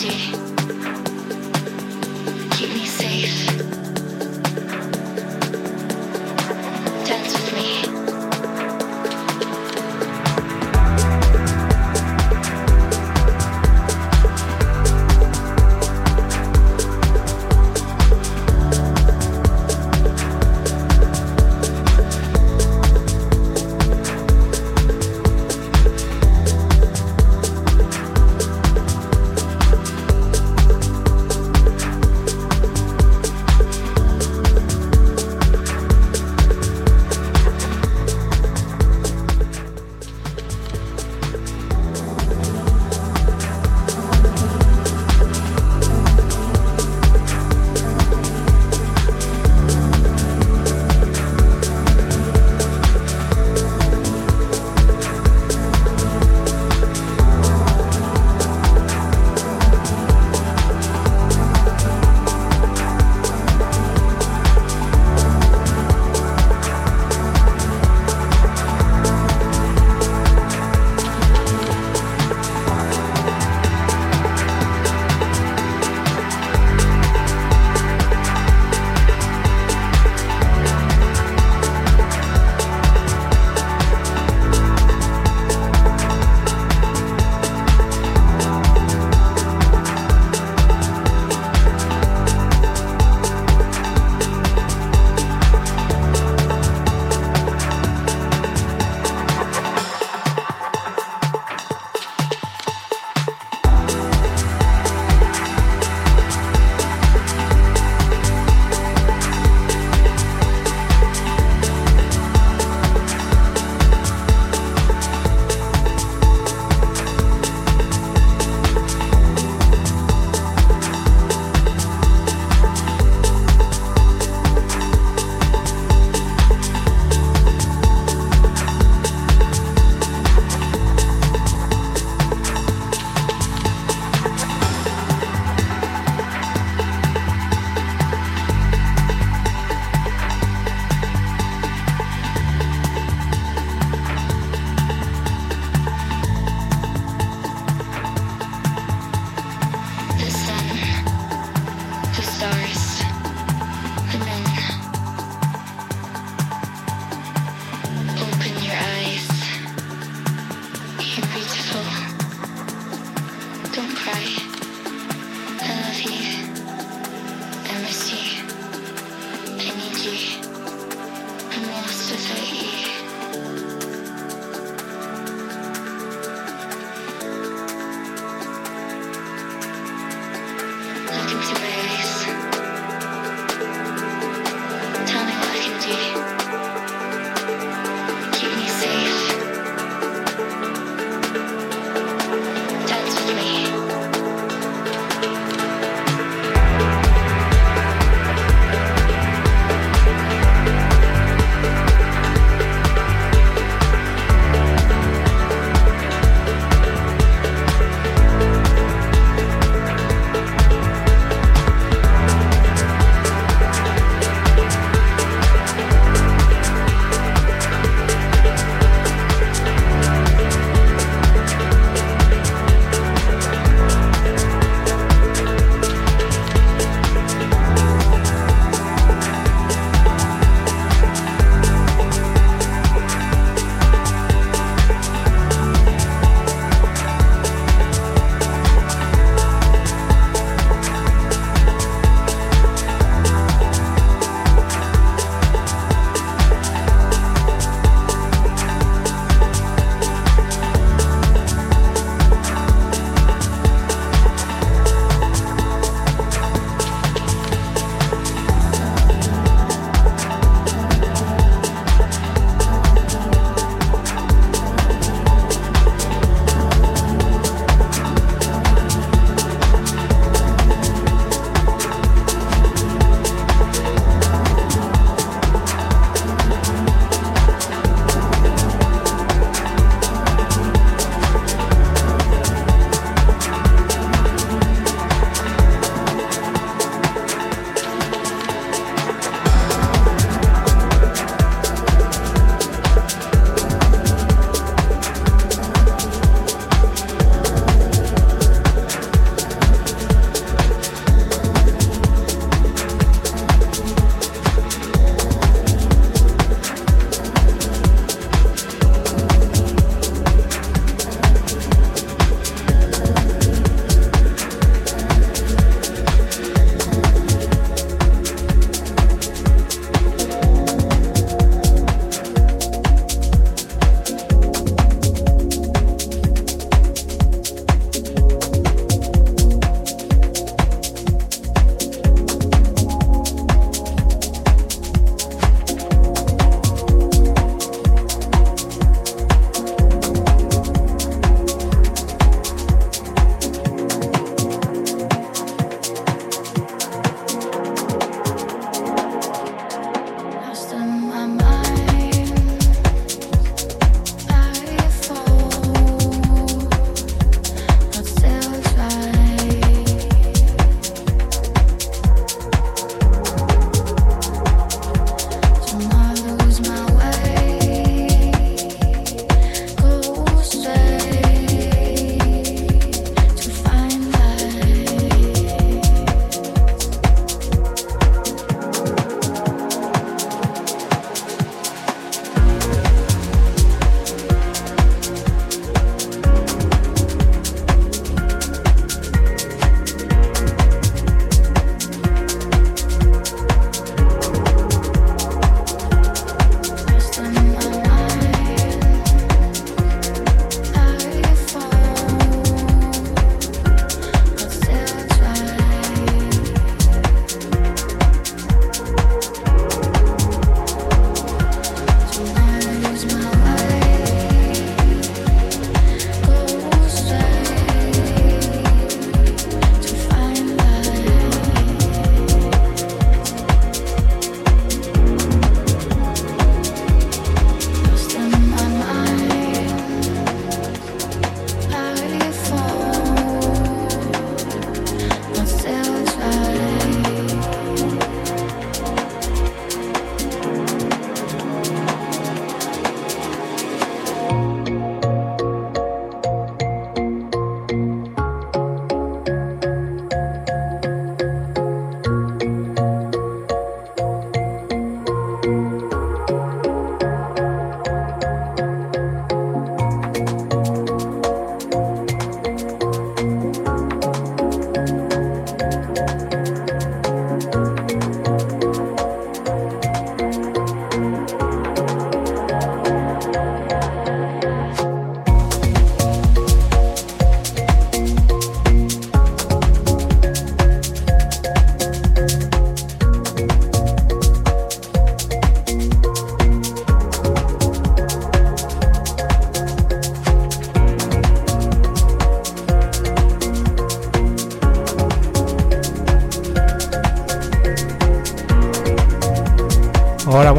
Yeah.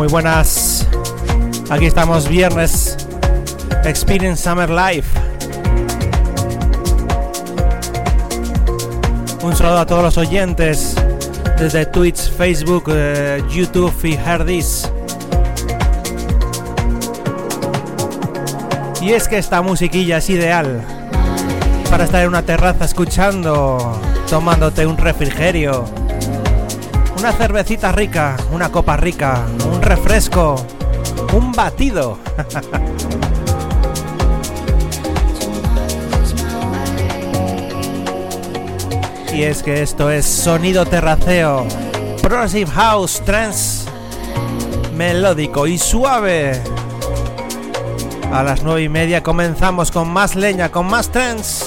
Muy buenas. Aquí estamos viernes. Experience Summer Life. Un saludo a todos los oyentes desde Twitch, Facebook, eh, YouTube y Herdis. Y es que esta musiquilla es ideal para estar en una terraza escuchando, tomándote un refrigerio una cervecita rica, una copa rica, un refresco, un batido. y es que esto es sonido terraceo, progressive house, trance, melódico y suave. A las nueve y media comenzamos con más leña, con más trance.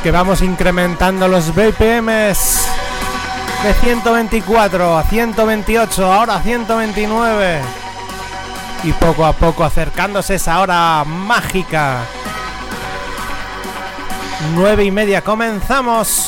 Que vamos incrementando los BPMs de 124 a 128, ahora a 129. Y poco a poco acercándose esa hora mágica. 9 y media, comenzamos.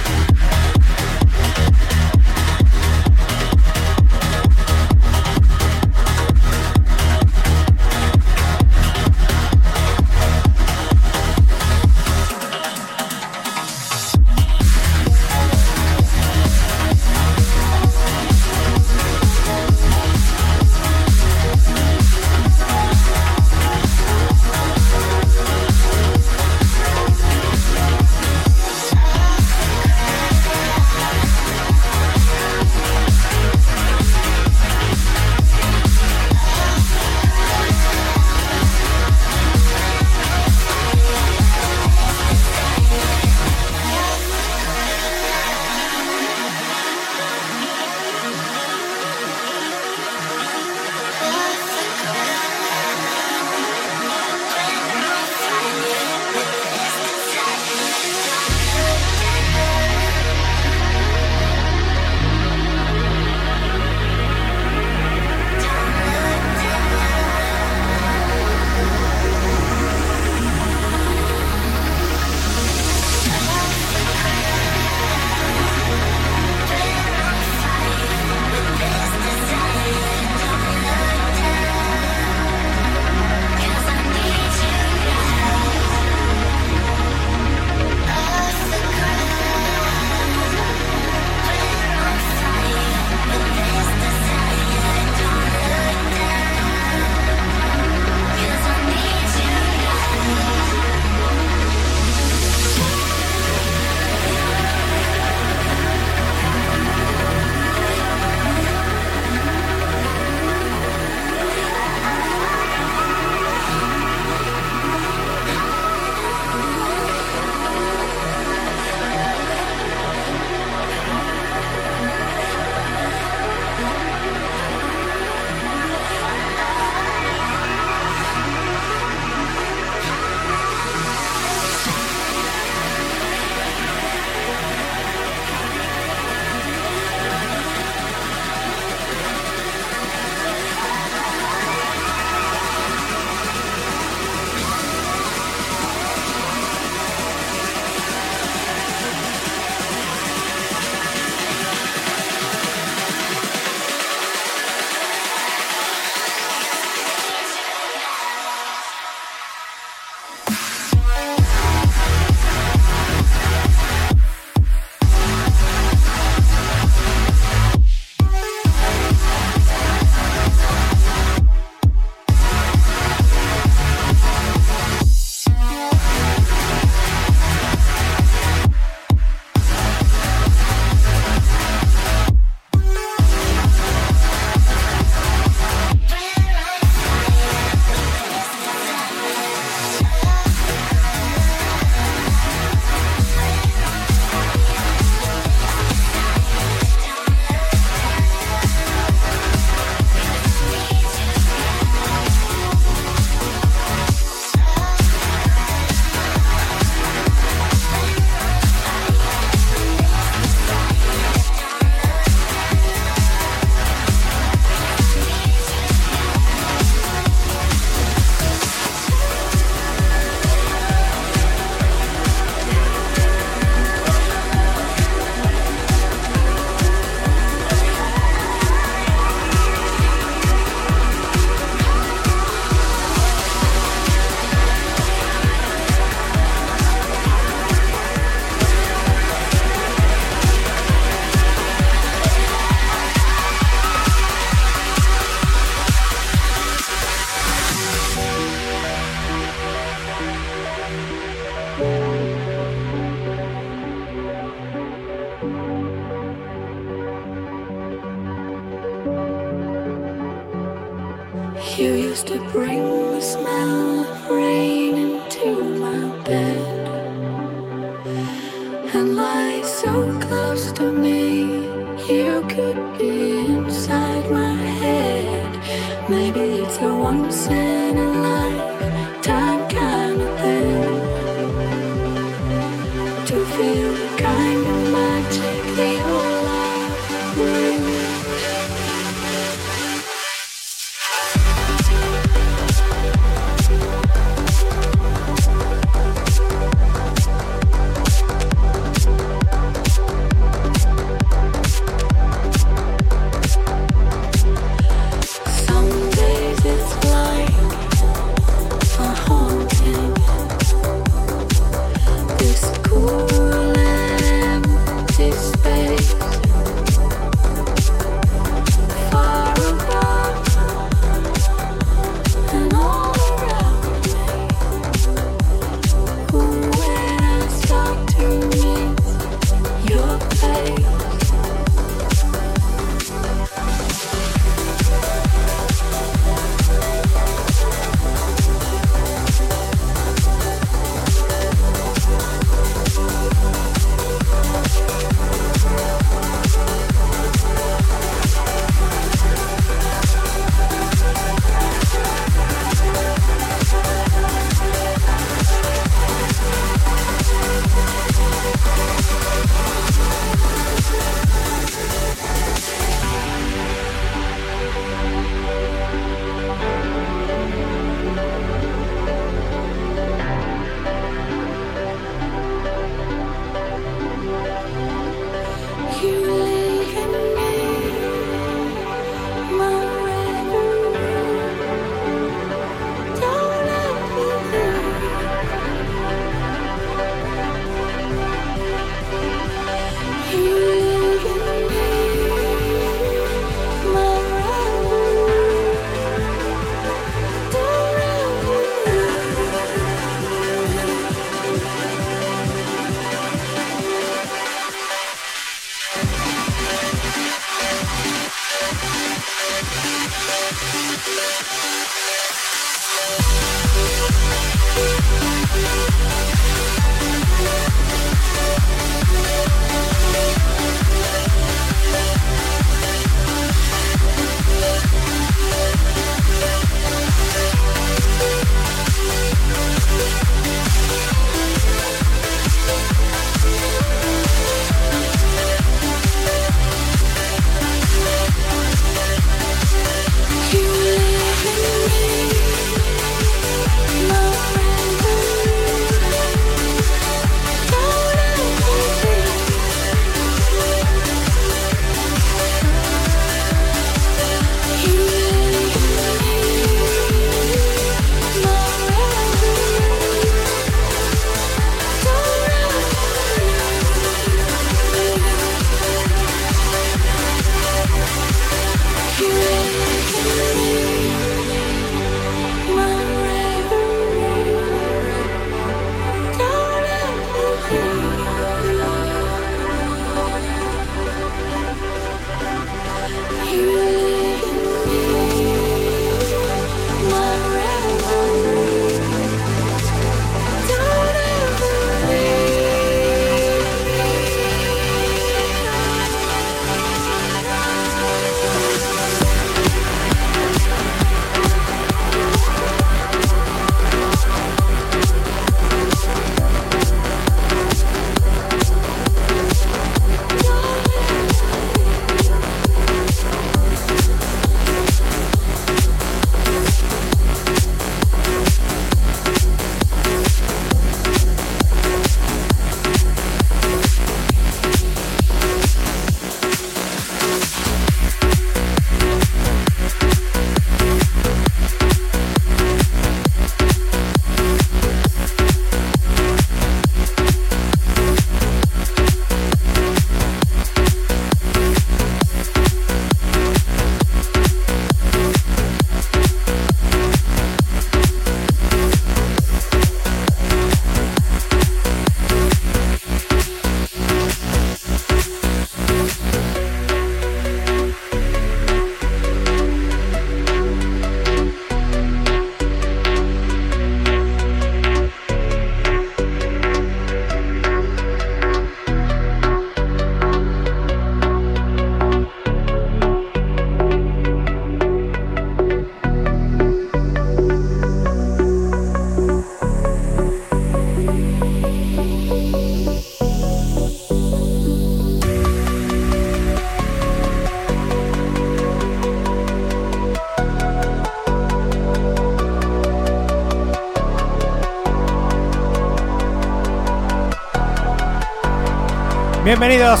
Bienvenidos.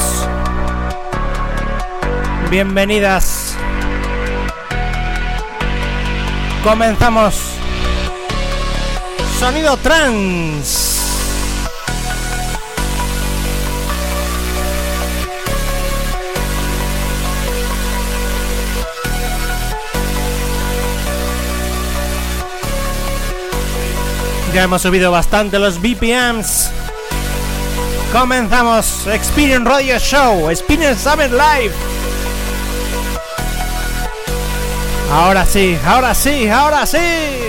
Bienvenidas. Comenzamos. Sonido trans. Ya hemos subido bastante los BPMs. Comenzamos Experience Radio Show, Experience Summer Live. Ahora sí, ahora sí, ahora sí.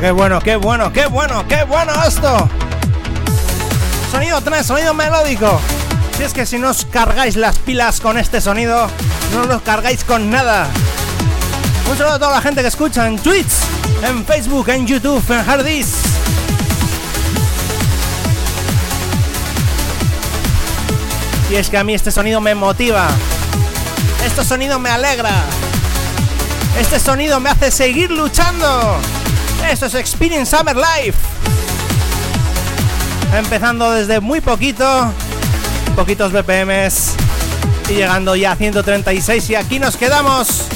Qué bueno, qué bueno, qué bueno, qué bueno esto. Sonido 3, sonido melódico. Si es que si no os cargáis las pilas con este sonido, no los cargáis con nada. Un saludo a toda la gente que escucha en Twitch, en Facebook, en YouTube, en Hardis. Y es que a mí este sonido me motiva. Este sonido me alegra. Este sonido me hace seguir luchando. Esto es Experience Summer Life. Empezando desde muy poquito, poquitos BPMs y llegando ya a 136 y aquí nos quedamos.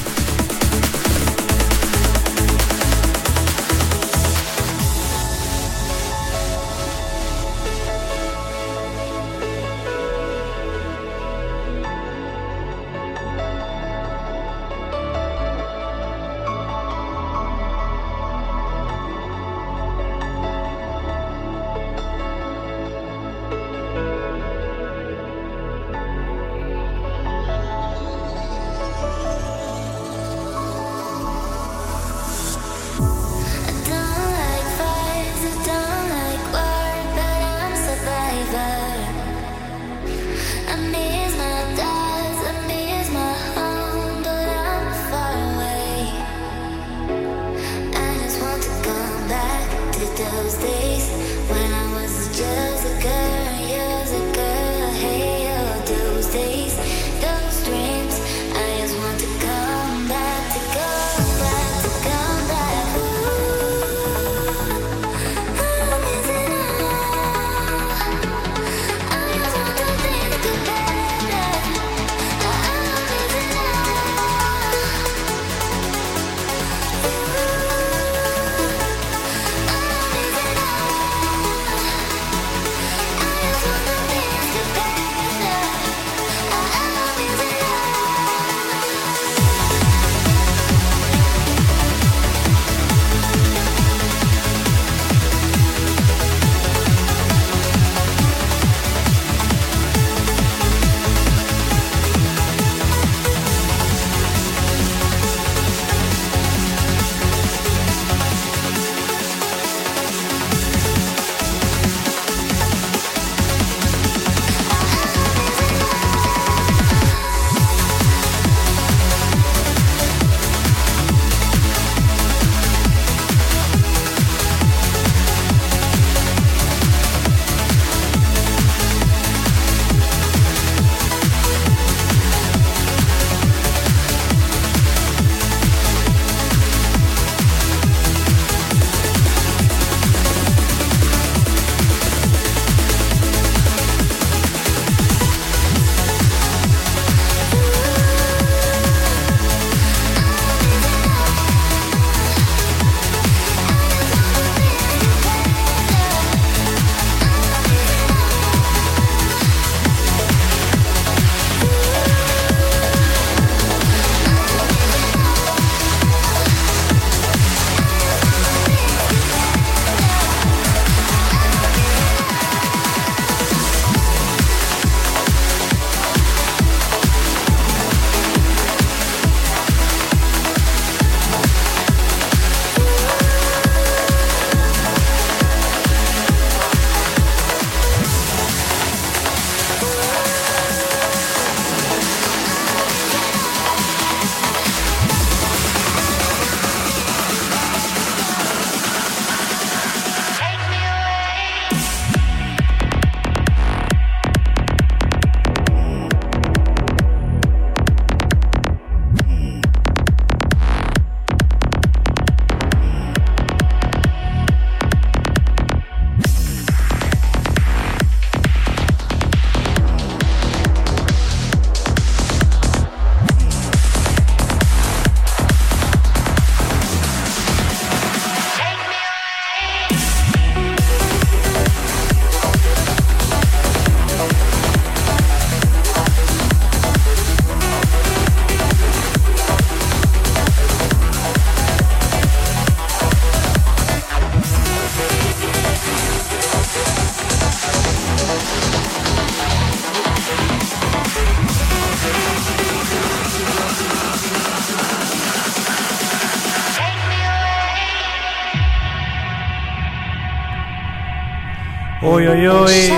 Uy, uy, uy.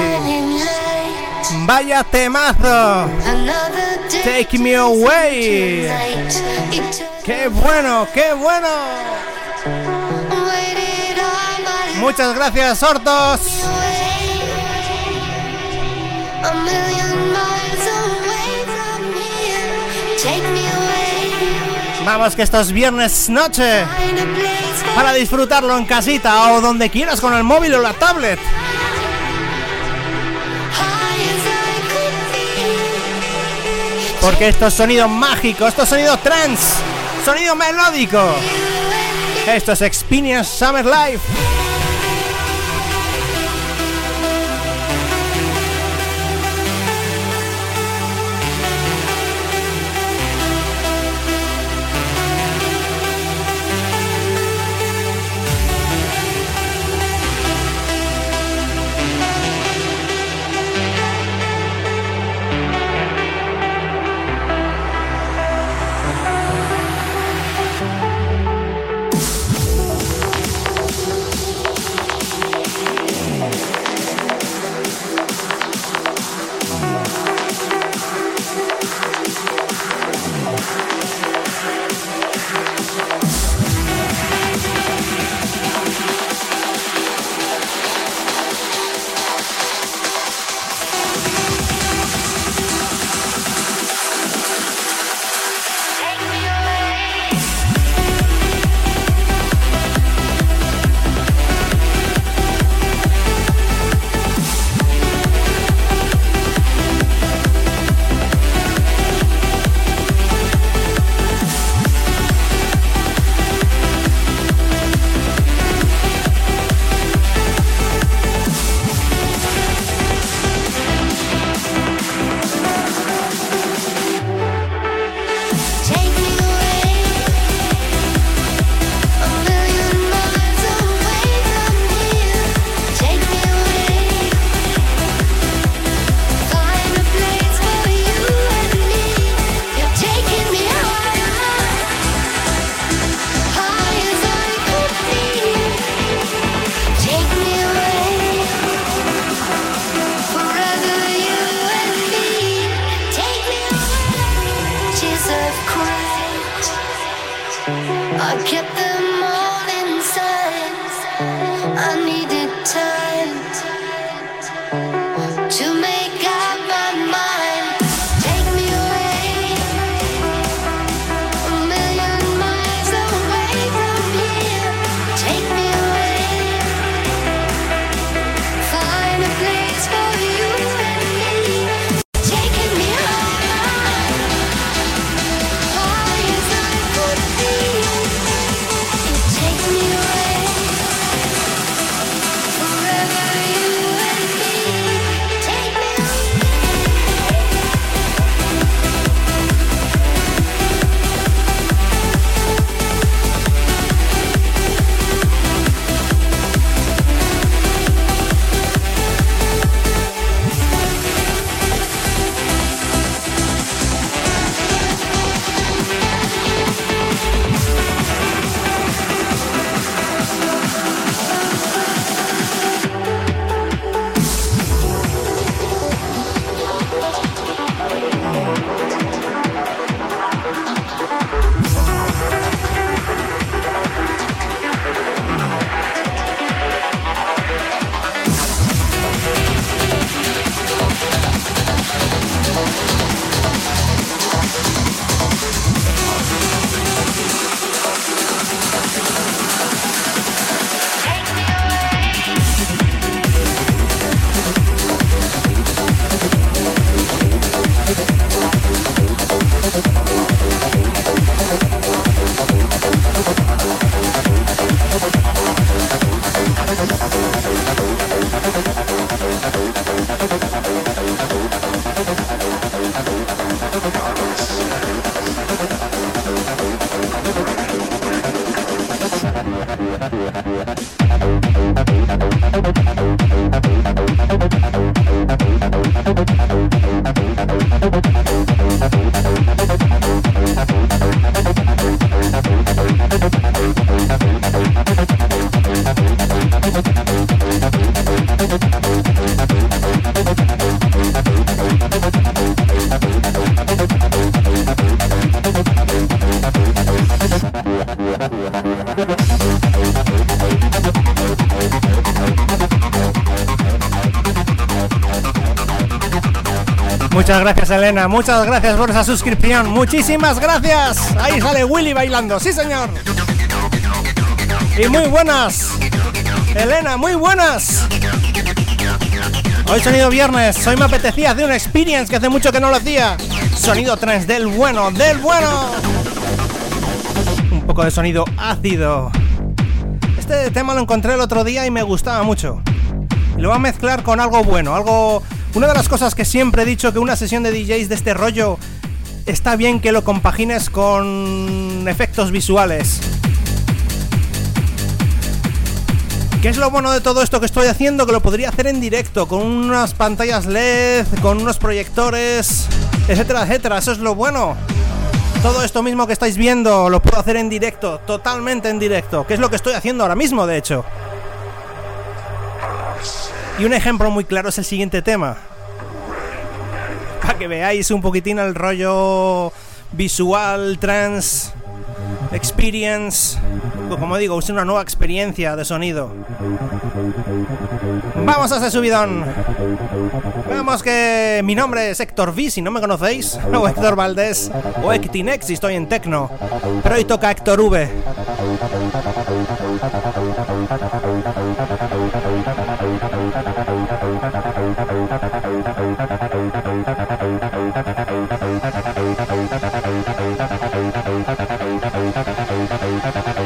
Vaya temazo. Take me away. Qué bueno, qué bueno. Muchas gracias, Hortos. Vamos que esto es viernes noche para disfrutarlo en casita o donde quieras con el móvil o la tablet. Porque esto es sonido mágico, esto es sonido melódico. Esto es Summer Life. Muchas gracias Elena, muchas gracias por esa suscripción, muchísimas gracias. Ahí sale Willy bailando, sí señor. Y muy buenas, Elena, muy buenas. Hoy sonido viernes, hoy me apetecía hacer una experience que hace mucho que no lo hacía. Sonido 3 del bueno, del bueno. Un poco de sonido ácido. Este tema lo encontré el otro día y me gustaba mucho. Lo voy a mezclar con algo bueno, algo una de las cosas que siempre he dicho que una sesión de DJs de este rollo está bien que lo compagines con efectos visuales. ¿Qué es lo bueno de todo esto que estoy haciendo? Que lo podría hacer en directo, con unas pantallas LED, con unos proyectores, etcétera, etcétera. Eso es lo bueno. Todo esto mismo que estáis viendo lo puedo hacer en directo, totalmente en directo, que es lo que estoy haciendo ahora mismo, de hecho. Y un ejemplo muy claro es el siguiente tema. Para que veáis un poquitín el rollo visual, trans, experience. Como digo, es una nueva experiencia de sonido. Vamos a ese subidón. Vemos que mi nombre es Héctor V, si no me conocéis, o Héctor Valdés, o Ectinex si estoy en Tecno. Pero hoy toca Héctor V. Bye.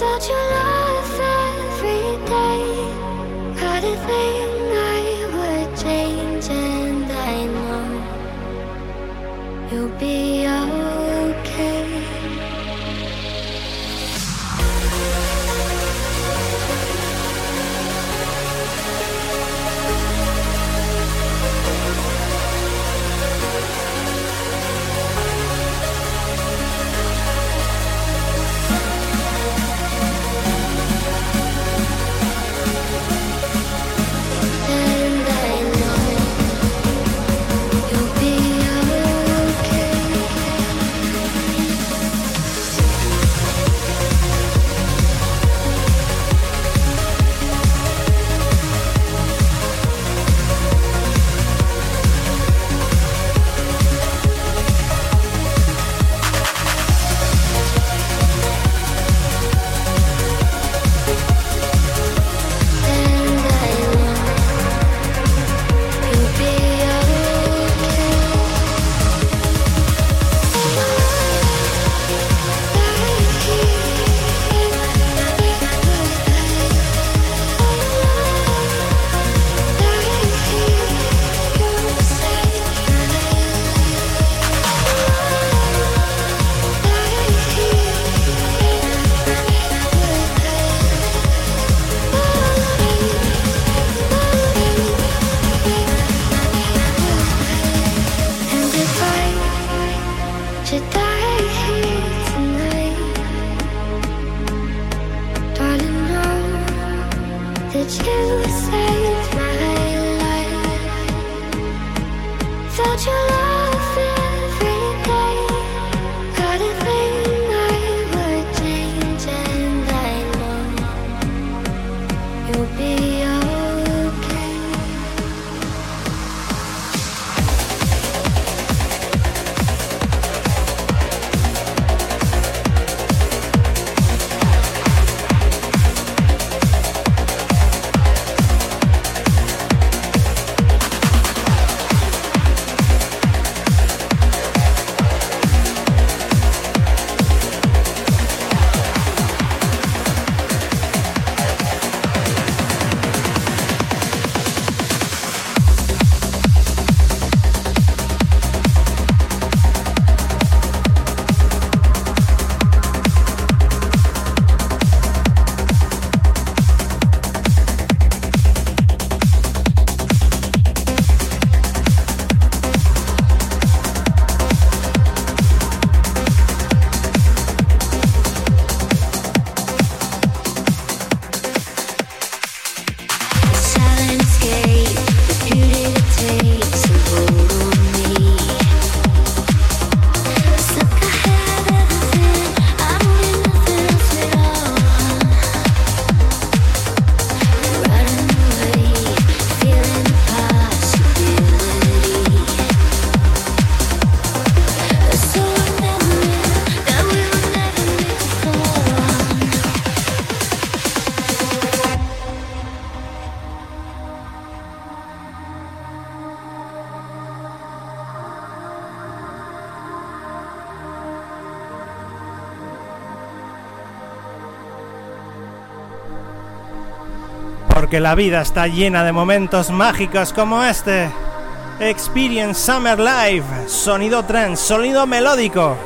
that you love every day. How did we? La vida está llena de momentos mágicos como este. Experience Summer Live, sonido trance, sonido melódico.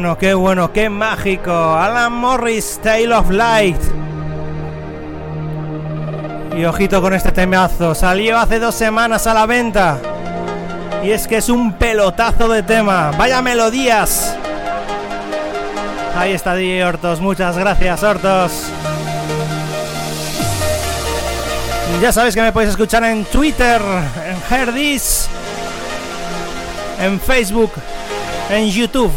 Bueno, qué bueno, qué mágico. Alan Morris, Tale of Light. Y ojito con este temazo. Salió hace dos semanas a la venta. Y es que es un pelotazo de tema. Vaya melodías. Ahí está DJ Hortos. Muchas gracias, Hortos. Ya sabéis que me podéis escuchar en Twitter, en Herdis, en Facebook, en YouTube.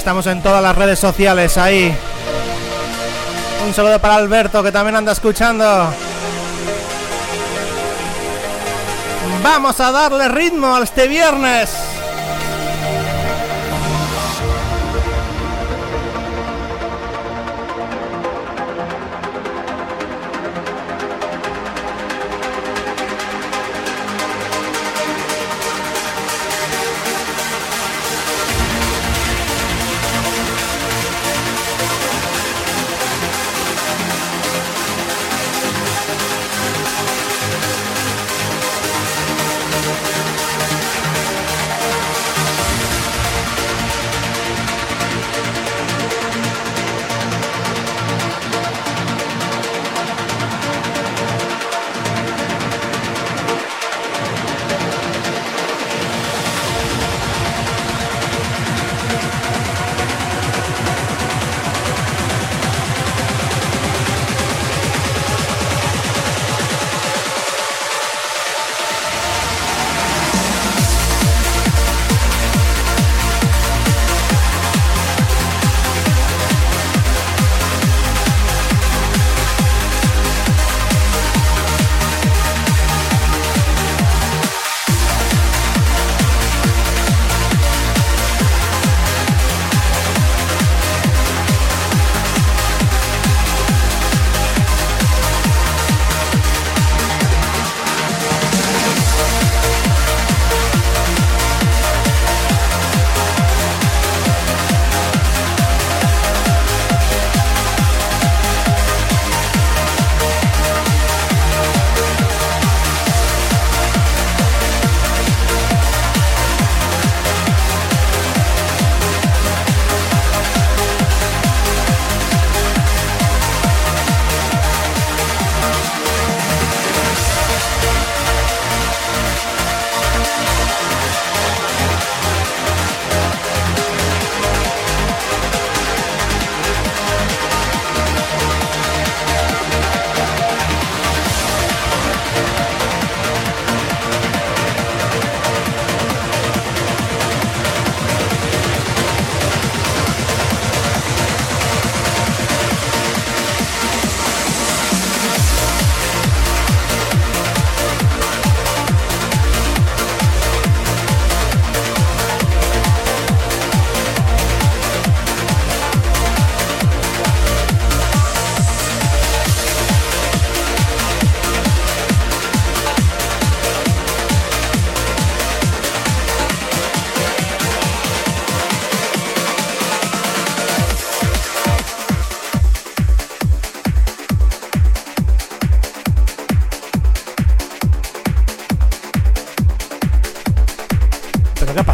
Estamos en todas las redes sociales ahí. Un saludo para Alberto que también anda escuchando. Vamos a darle ritmo a este viernes.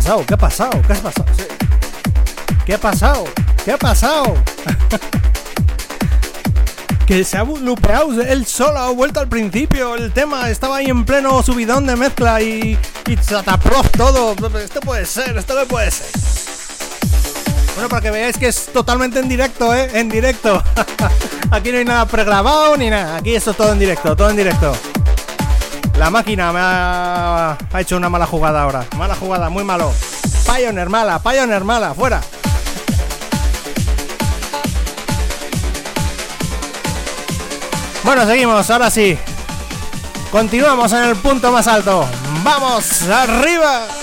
¿Qué ha pasado? ¿Qué ha pasado? ¿Qué ha pasado? ¿Qué ha pasado? que se ha lupeado él solo, ha vuelto al principio. El tema estaba ahí en pleno subidón de mezcla y, y todo. Esto puede ser, esto no puede ser. Bueno, para que veáis que es totalmente en directo, ¿eh? En directo. Aquí no hay nada pregrabado ni nada. Aquí esto es todo en directo, todo en directo. La máquina me ha, hecho una mala jugada ahora. Mala jugada, muy malo. Pioneer mala, Pioneer mala, fuera. Bueno, seguimos, ahora sí. Continuamos en el punto más alto. ¡Vamos arriba!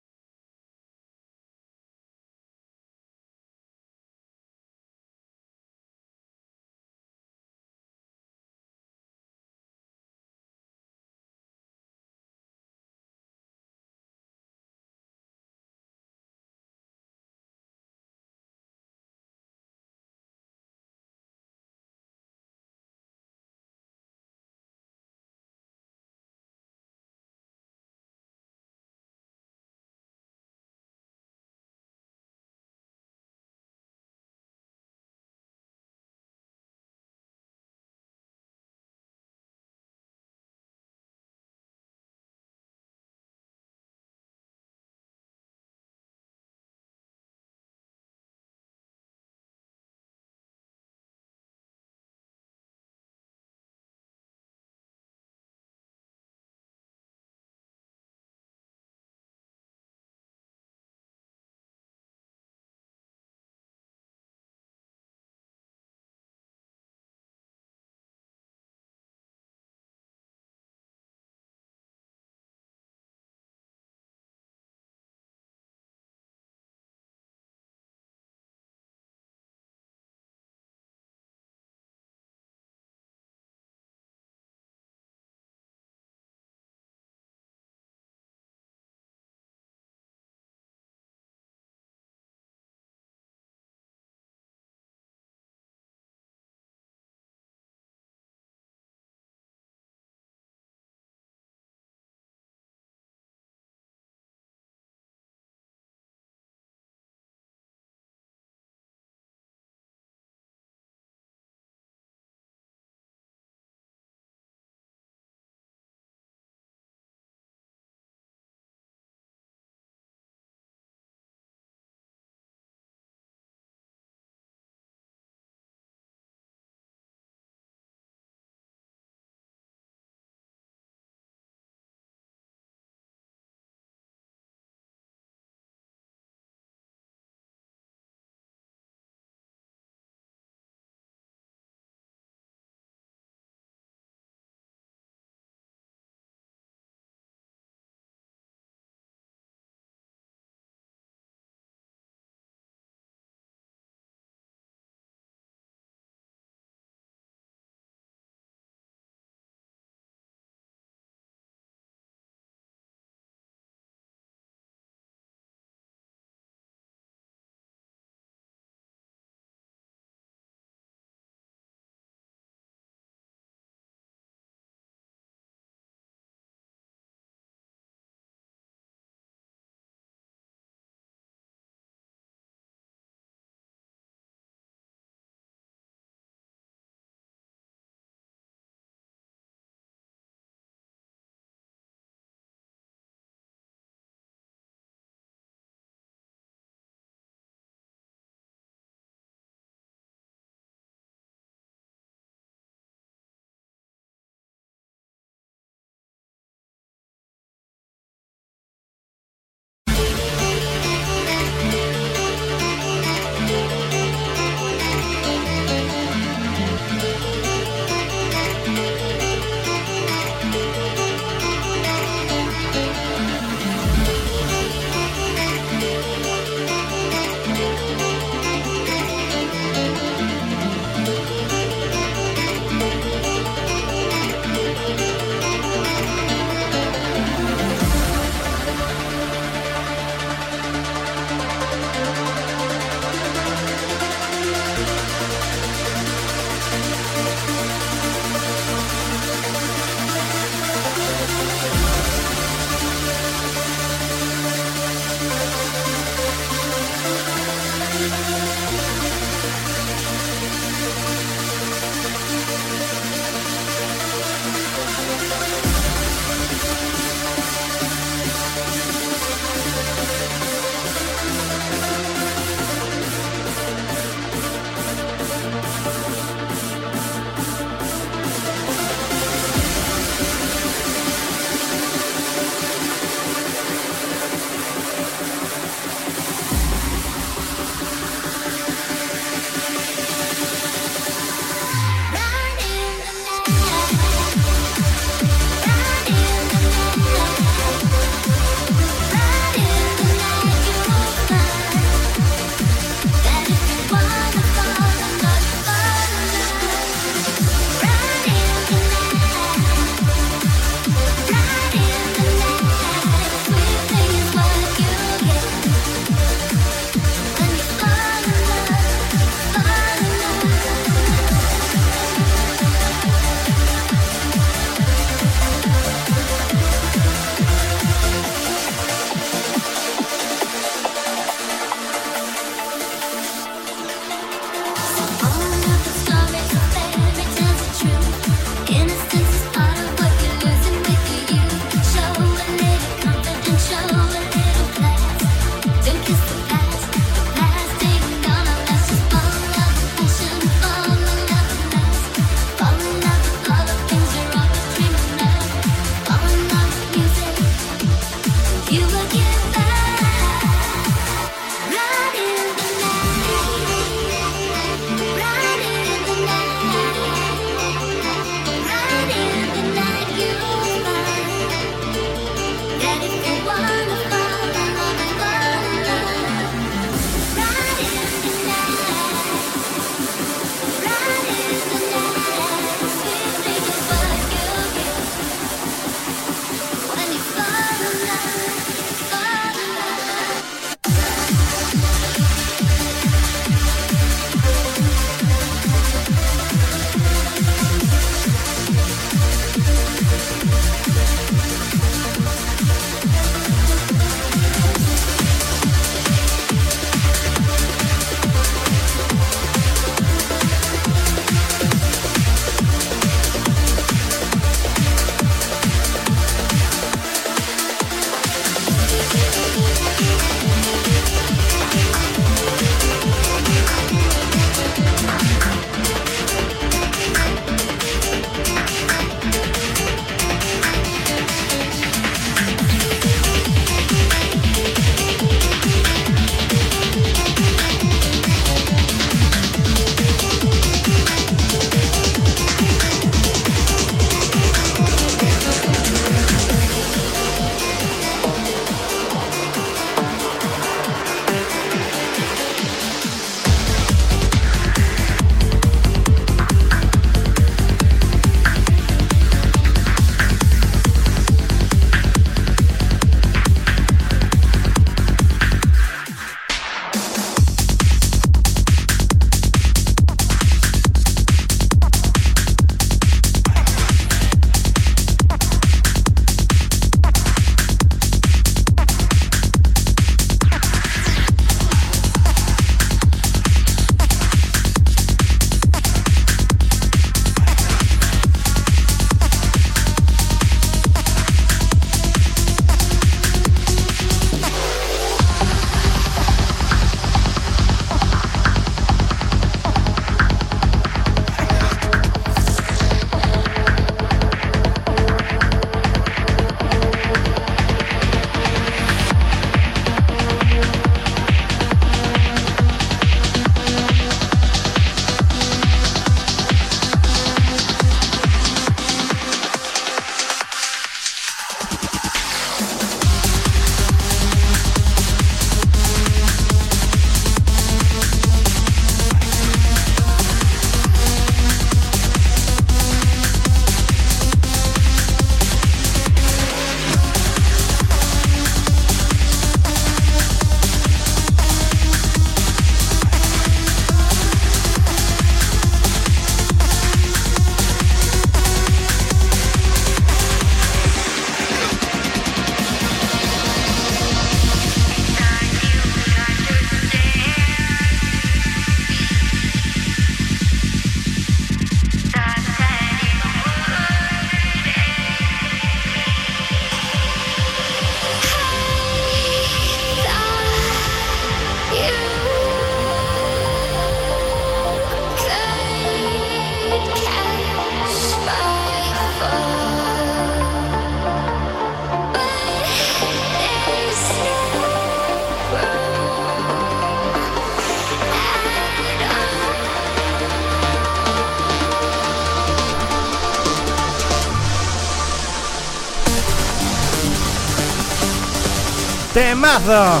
Temazo.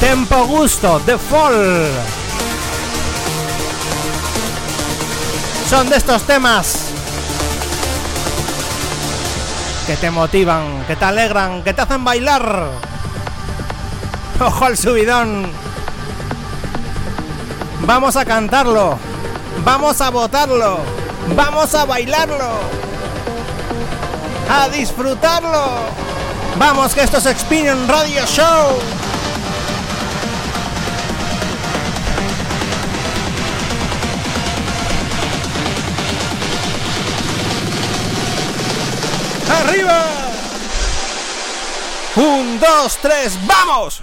Tempo Gusto, The Fall. Son de estos temas que te motivan, que te alegran, que te hacen bailar. Ojo al subidón. Vamos a cantarlo. Vamos a votarlo. Vamos a bailarlo. A disfrutarlo. Vamos que esto es Experience Radio Show. ¡Arriba! Un, dos, tres, ¡vamos!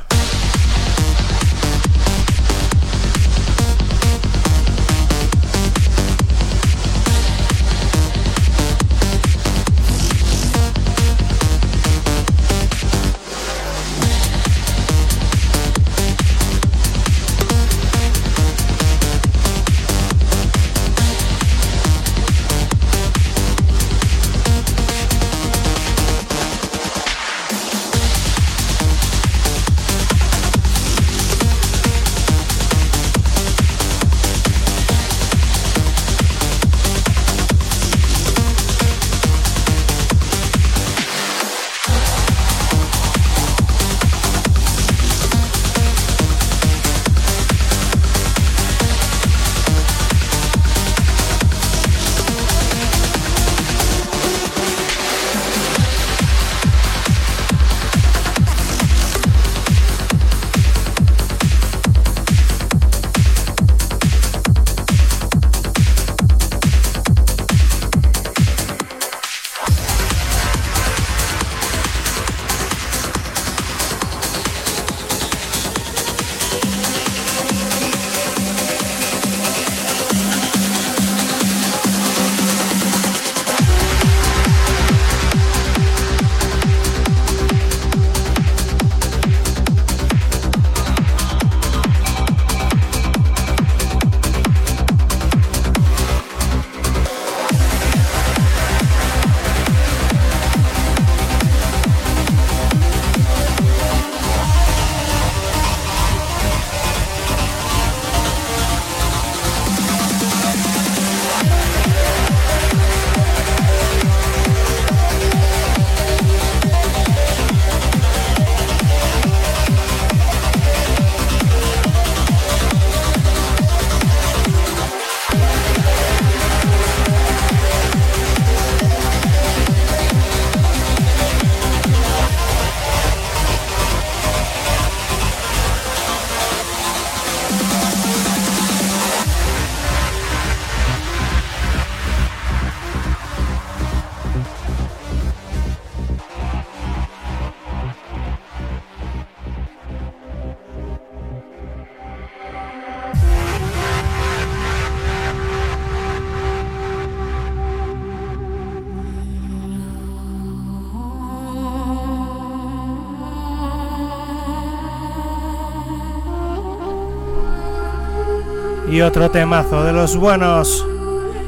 Otro temazo de los buenos.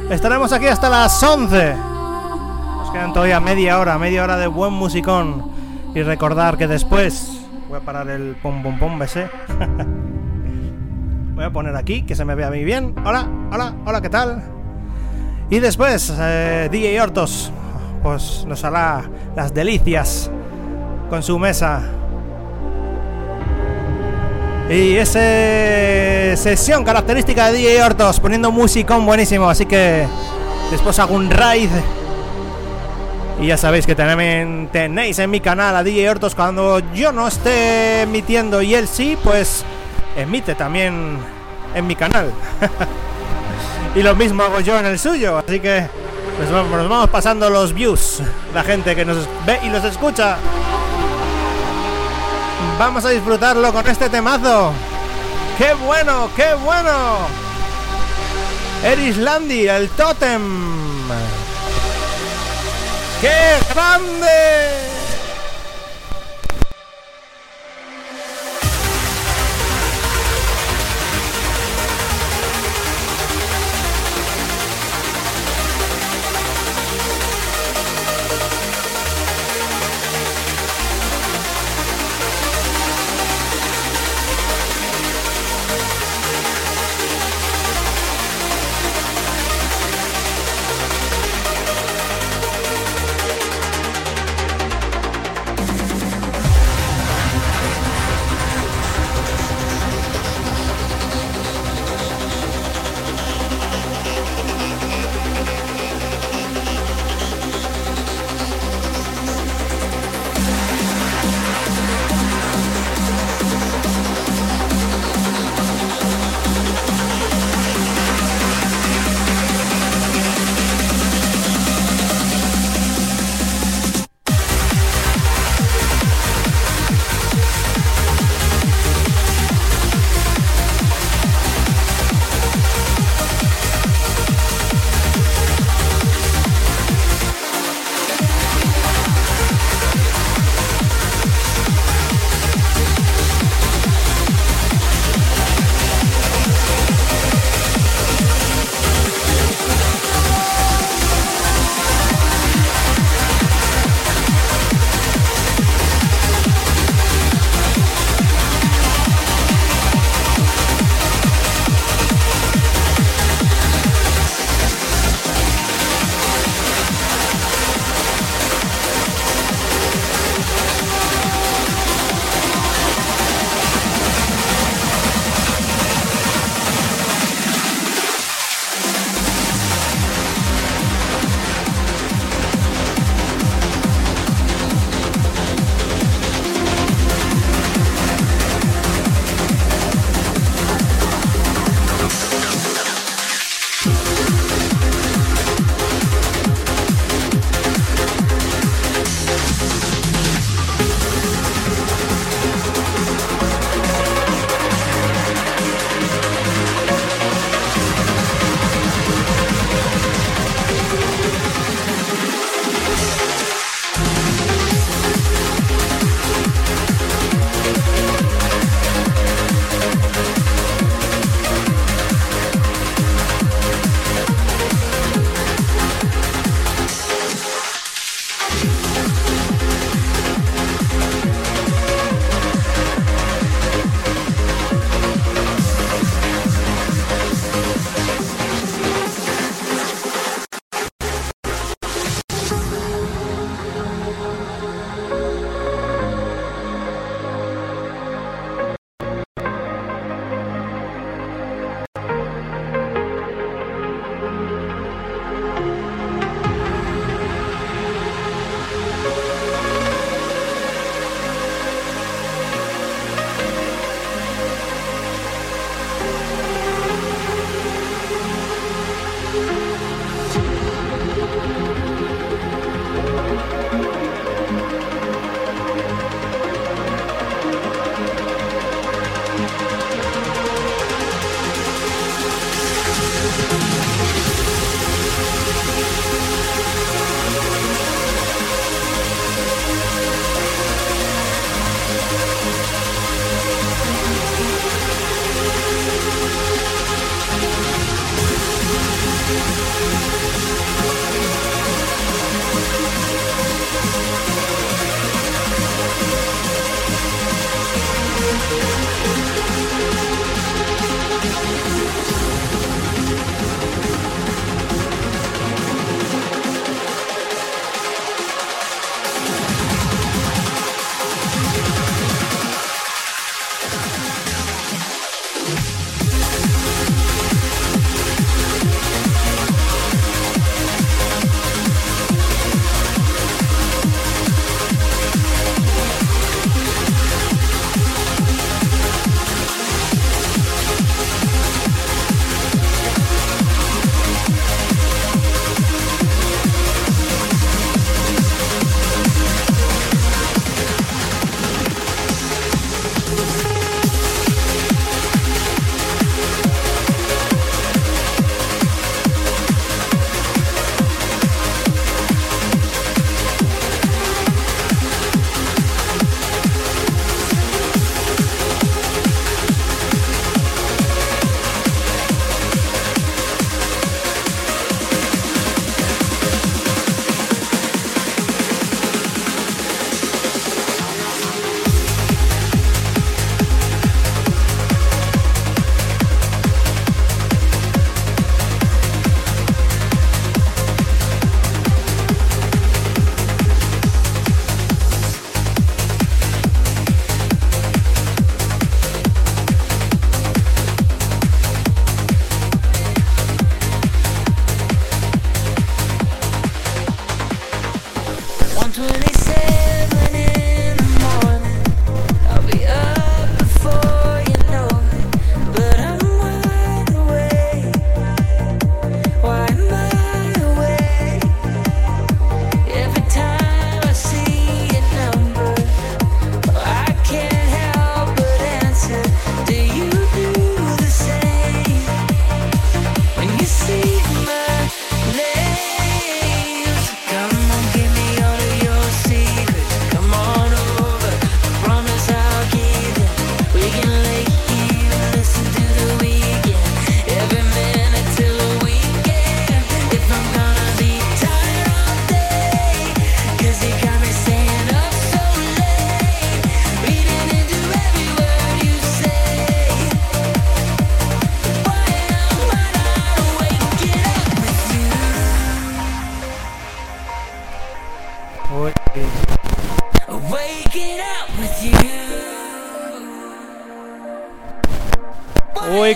Estaremos aquí hasta las 11. Nos quedan todavía media hora, media hora de buen musicón. Y recordar que después voy a parar el pom pom pom BC. voy a poner aquí que se me vea muy bien. Hola, hola, hola, ¿qué tal? Y después eh, DJ Hortos pues nos hará las delicias con su mesa y esa sesión característica de DJ Hortos, poniendo musicón buenísimo. Así que después hago un raid. Y ya sabéis que tenéis en mi canal a DJ Hortos cuando yo no esté emitiendo y él sí, pues emite también en mi canal. y lo mismo hago yo en el suyo. Así que pues nos vamos pasando los views, la gente que nos ve y los escucha. Vamos a disfrutarlo con este temazo. ¡Qué bueno, qué bueno! Erislandy, el tótem. ¡Qué grande!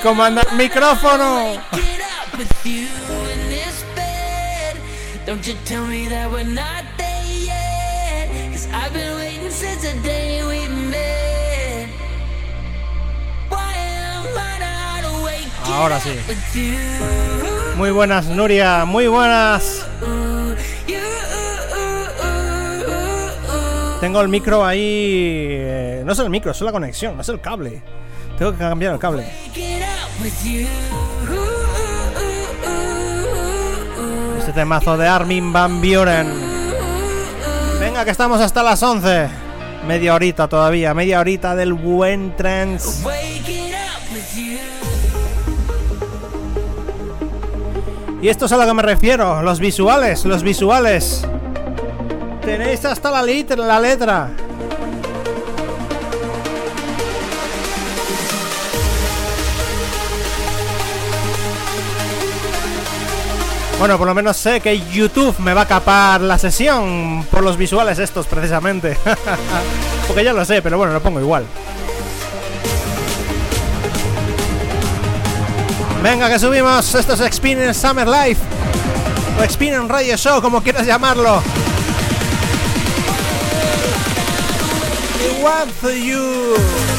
Comanda micrófono. Don't you tell me that we're not there yet. Cause I've been waiting since the day we met. Why am I not awake? Ahora sí. Muy buenas, Nuria. Muy buenas. Tengo el micro ahí. Eh, no es el micro, es la conexión, no es el cable. Tengo que cambiar el cable. Este temazo de Armin Van Buren. Venga, que estamos hasta las 11. Media horita todavía, media horita del buen trance. Y esto es a lo que me refiero, los visuales, los visuales. Tenéis hasta la letra, la letra. Bueno, por lo menos sé que YouTube me va a capar la sesión por los visuales estos precisamente. Porque ya lo sé, pero bueno, lo pongo igual. Venga, que subimos. Esto es Experience Summer Life. O Experience Radio Show, como quieras llamarlo. you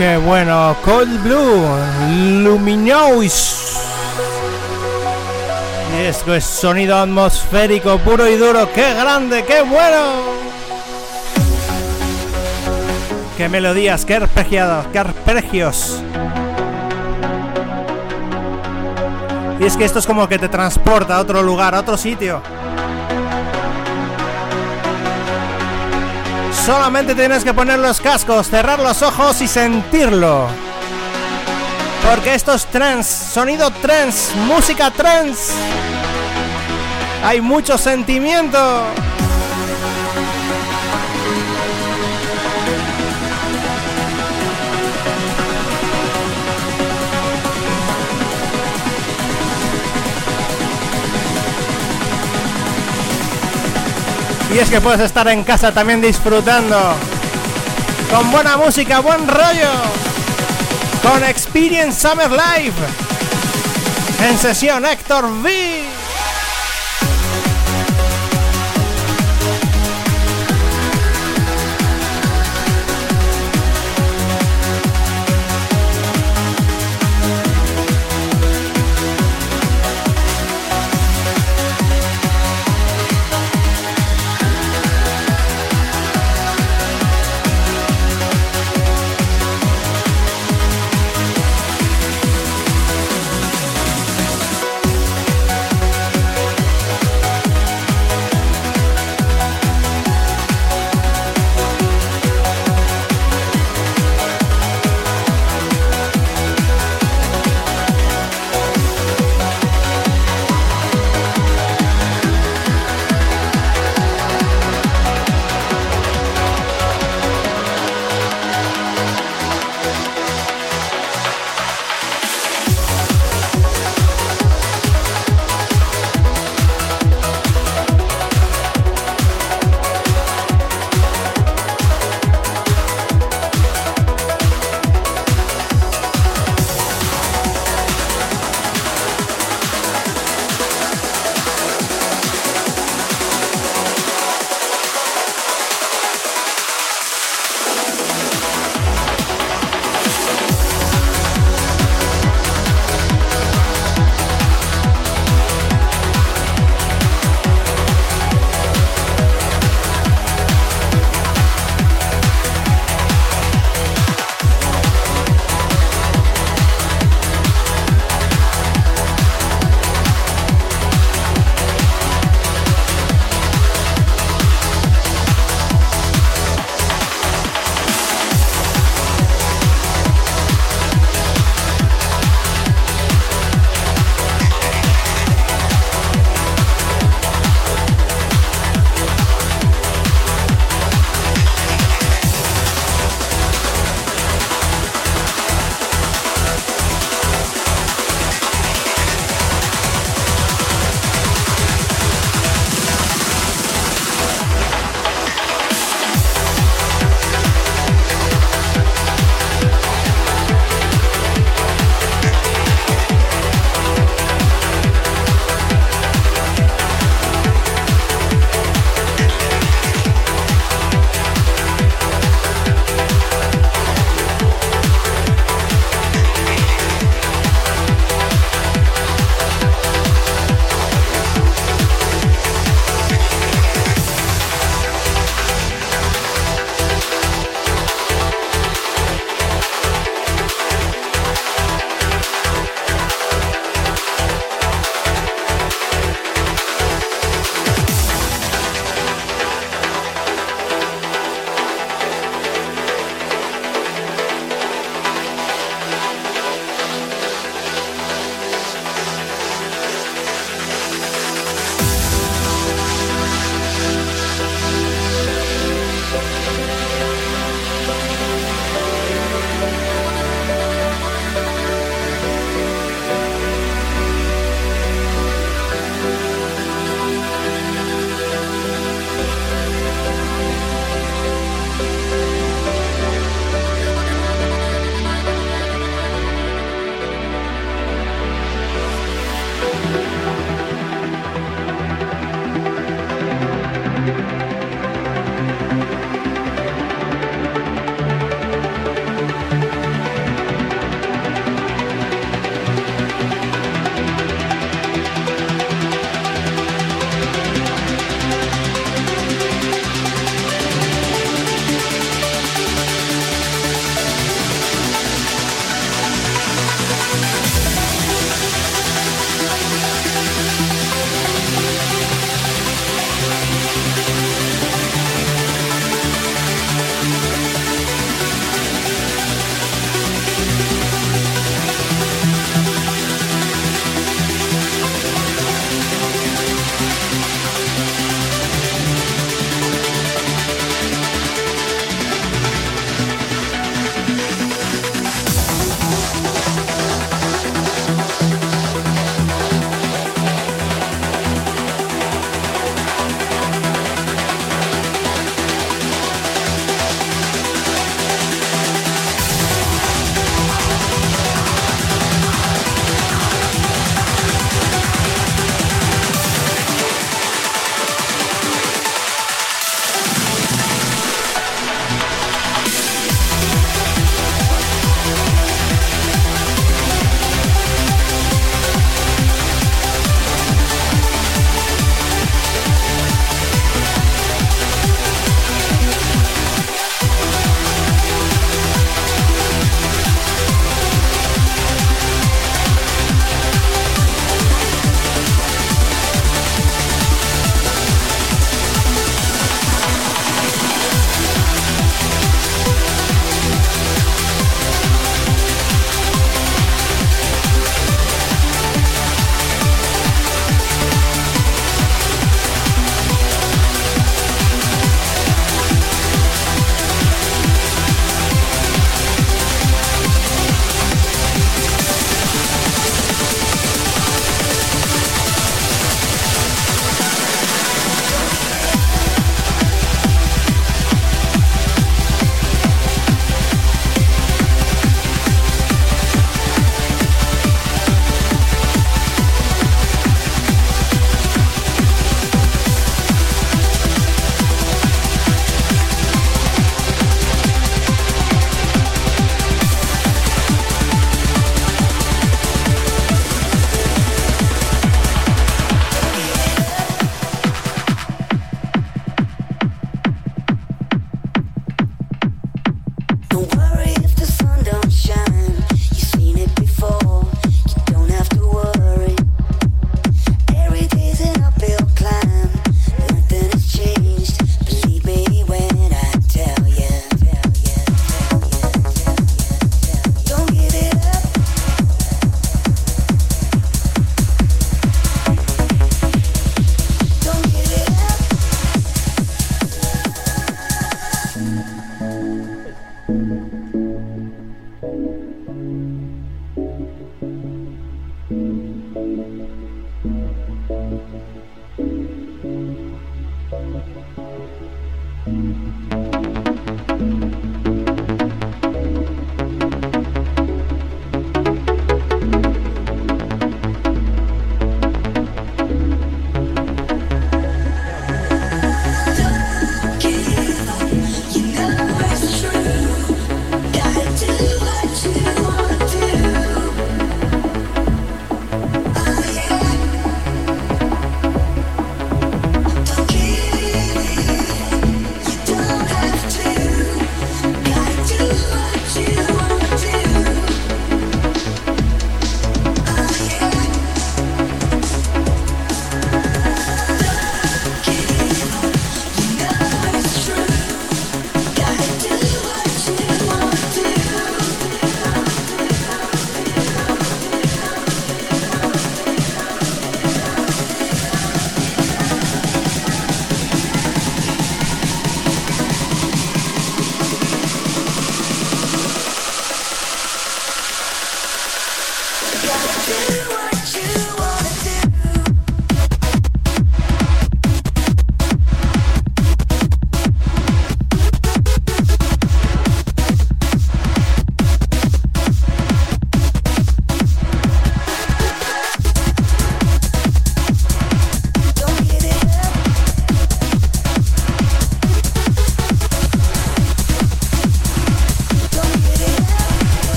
Qué bueno, Cold Blue, Luminous. Esto es sonido atmosférico puro y duro. ¡Qué grande, qué bueno! ¡Qué melodías, qué arpegiados, qué arpegios! Y es que esto es como que te transporta a otro lugar, a otro sitio. Solamente tienes que poner los cascos, cerrar los ojos y sentirlo. Porque esto es trance, sonido trance, música trance. Hay mucho sentimiento. Y es que puedes estar en casa también disfrutando. Con buena música, buen rollo. Con Experience Summer Live. En sesión Héctor V.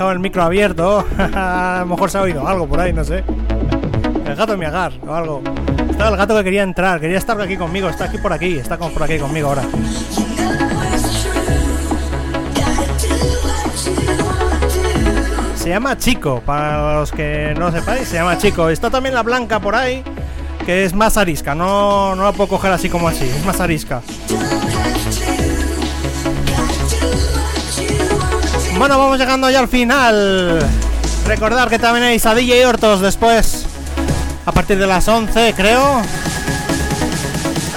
dejado el micro abierto. a lo mejor se ha oído algo por ahí, no sé. El gato me agar o algo. Estaba el gato que quería entrar, quería estar aquí conmigo. Está aquí por aquí, está por aquí conmigo ahora. Se llama Chico, para los que no sepáis, se llama Chico. Está también la blanca por ahí, que es más arisca. No, no la puedo coger así como así, es más arisca. Bueno, vamos llegando ya al final. Recordar que también hay a DJ Hortos después. A partir de las 11, creo.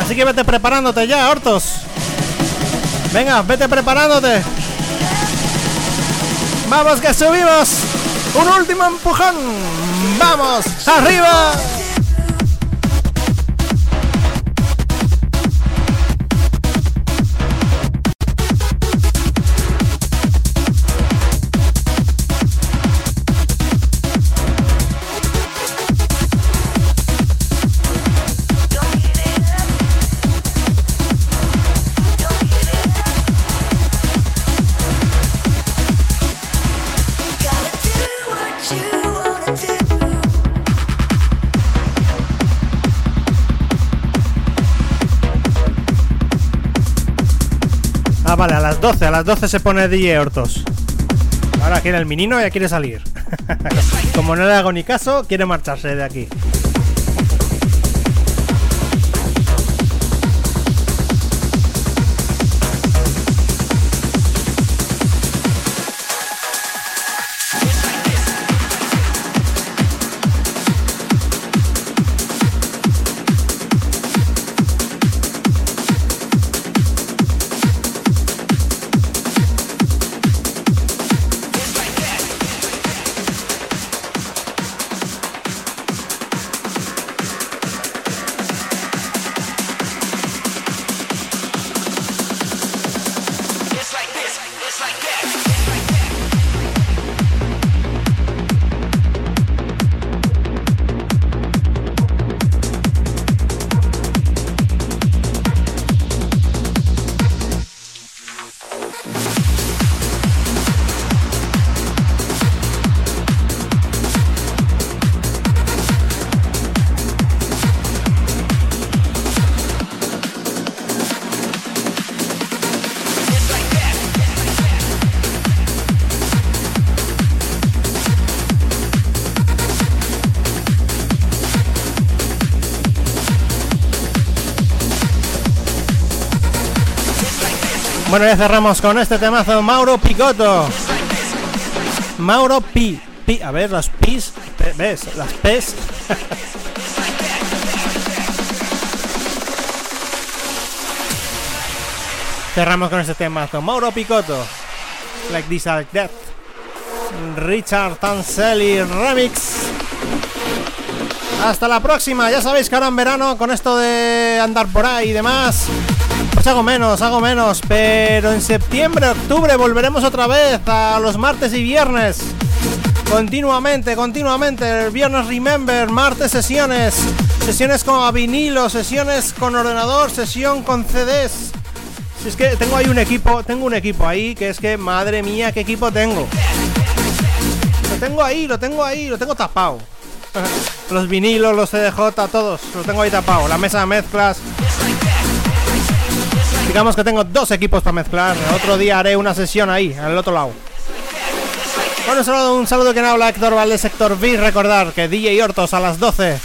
Así que vete preparándote ya, Hortos. Venga, vete preparándote. Vamos que subimos. Un último empujón. Vamos, arriba. 12, a las 12 se pone DJ Hortos. Ahora quiere el menino y ya quiere salir. Como no le hago ni caso, quiere marcharse de aquí. Bueno, ya cerramos con este temazo Mauro Picotto. Mauro Pi. Pi. A ver, las pis. ¿Ves? Las pes. Cerramos con este temazo. Mauro Picotto. Like this, like that. Richard Tanselli Remix. Hasta la próxima, ya sabéis que ahora en verano con esto de andar por ahí y demás, pues hago menos, hago menos, pero en septiembre, octubre volveremos otra vez a los martes y viernes. Continuamente, continuamente, el viernes Remember, martes sesiones, sesiones con vinilo, sesiones con ordenador, sesión con CDs. Si es que tengo ahí un equipo, tengo un equipo ahí que es que, madre mía, qué equipo tengo. Lo tengo ahí, lo tengo ahí, lo tengo tapado. Los vinilos, los CDJ, todos, los tengo ahí tapado. La mesa de mezclas. Digamos que tengo dos equipos para mezclar. Otro día haré una sesión ahí, al otro lado. Bueno, un saludo, un saludo que habla Héctor Valdés, Sector B. Recordar que DJ Hortos a las 12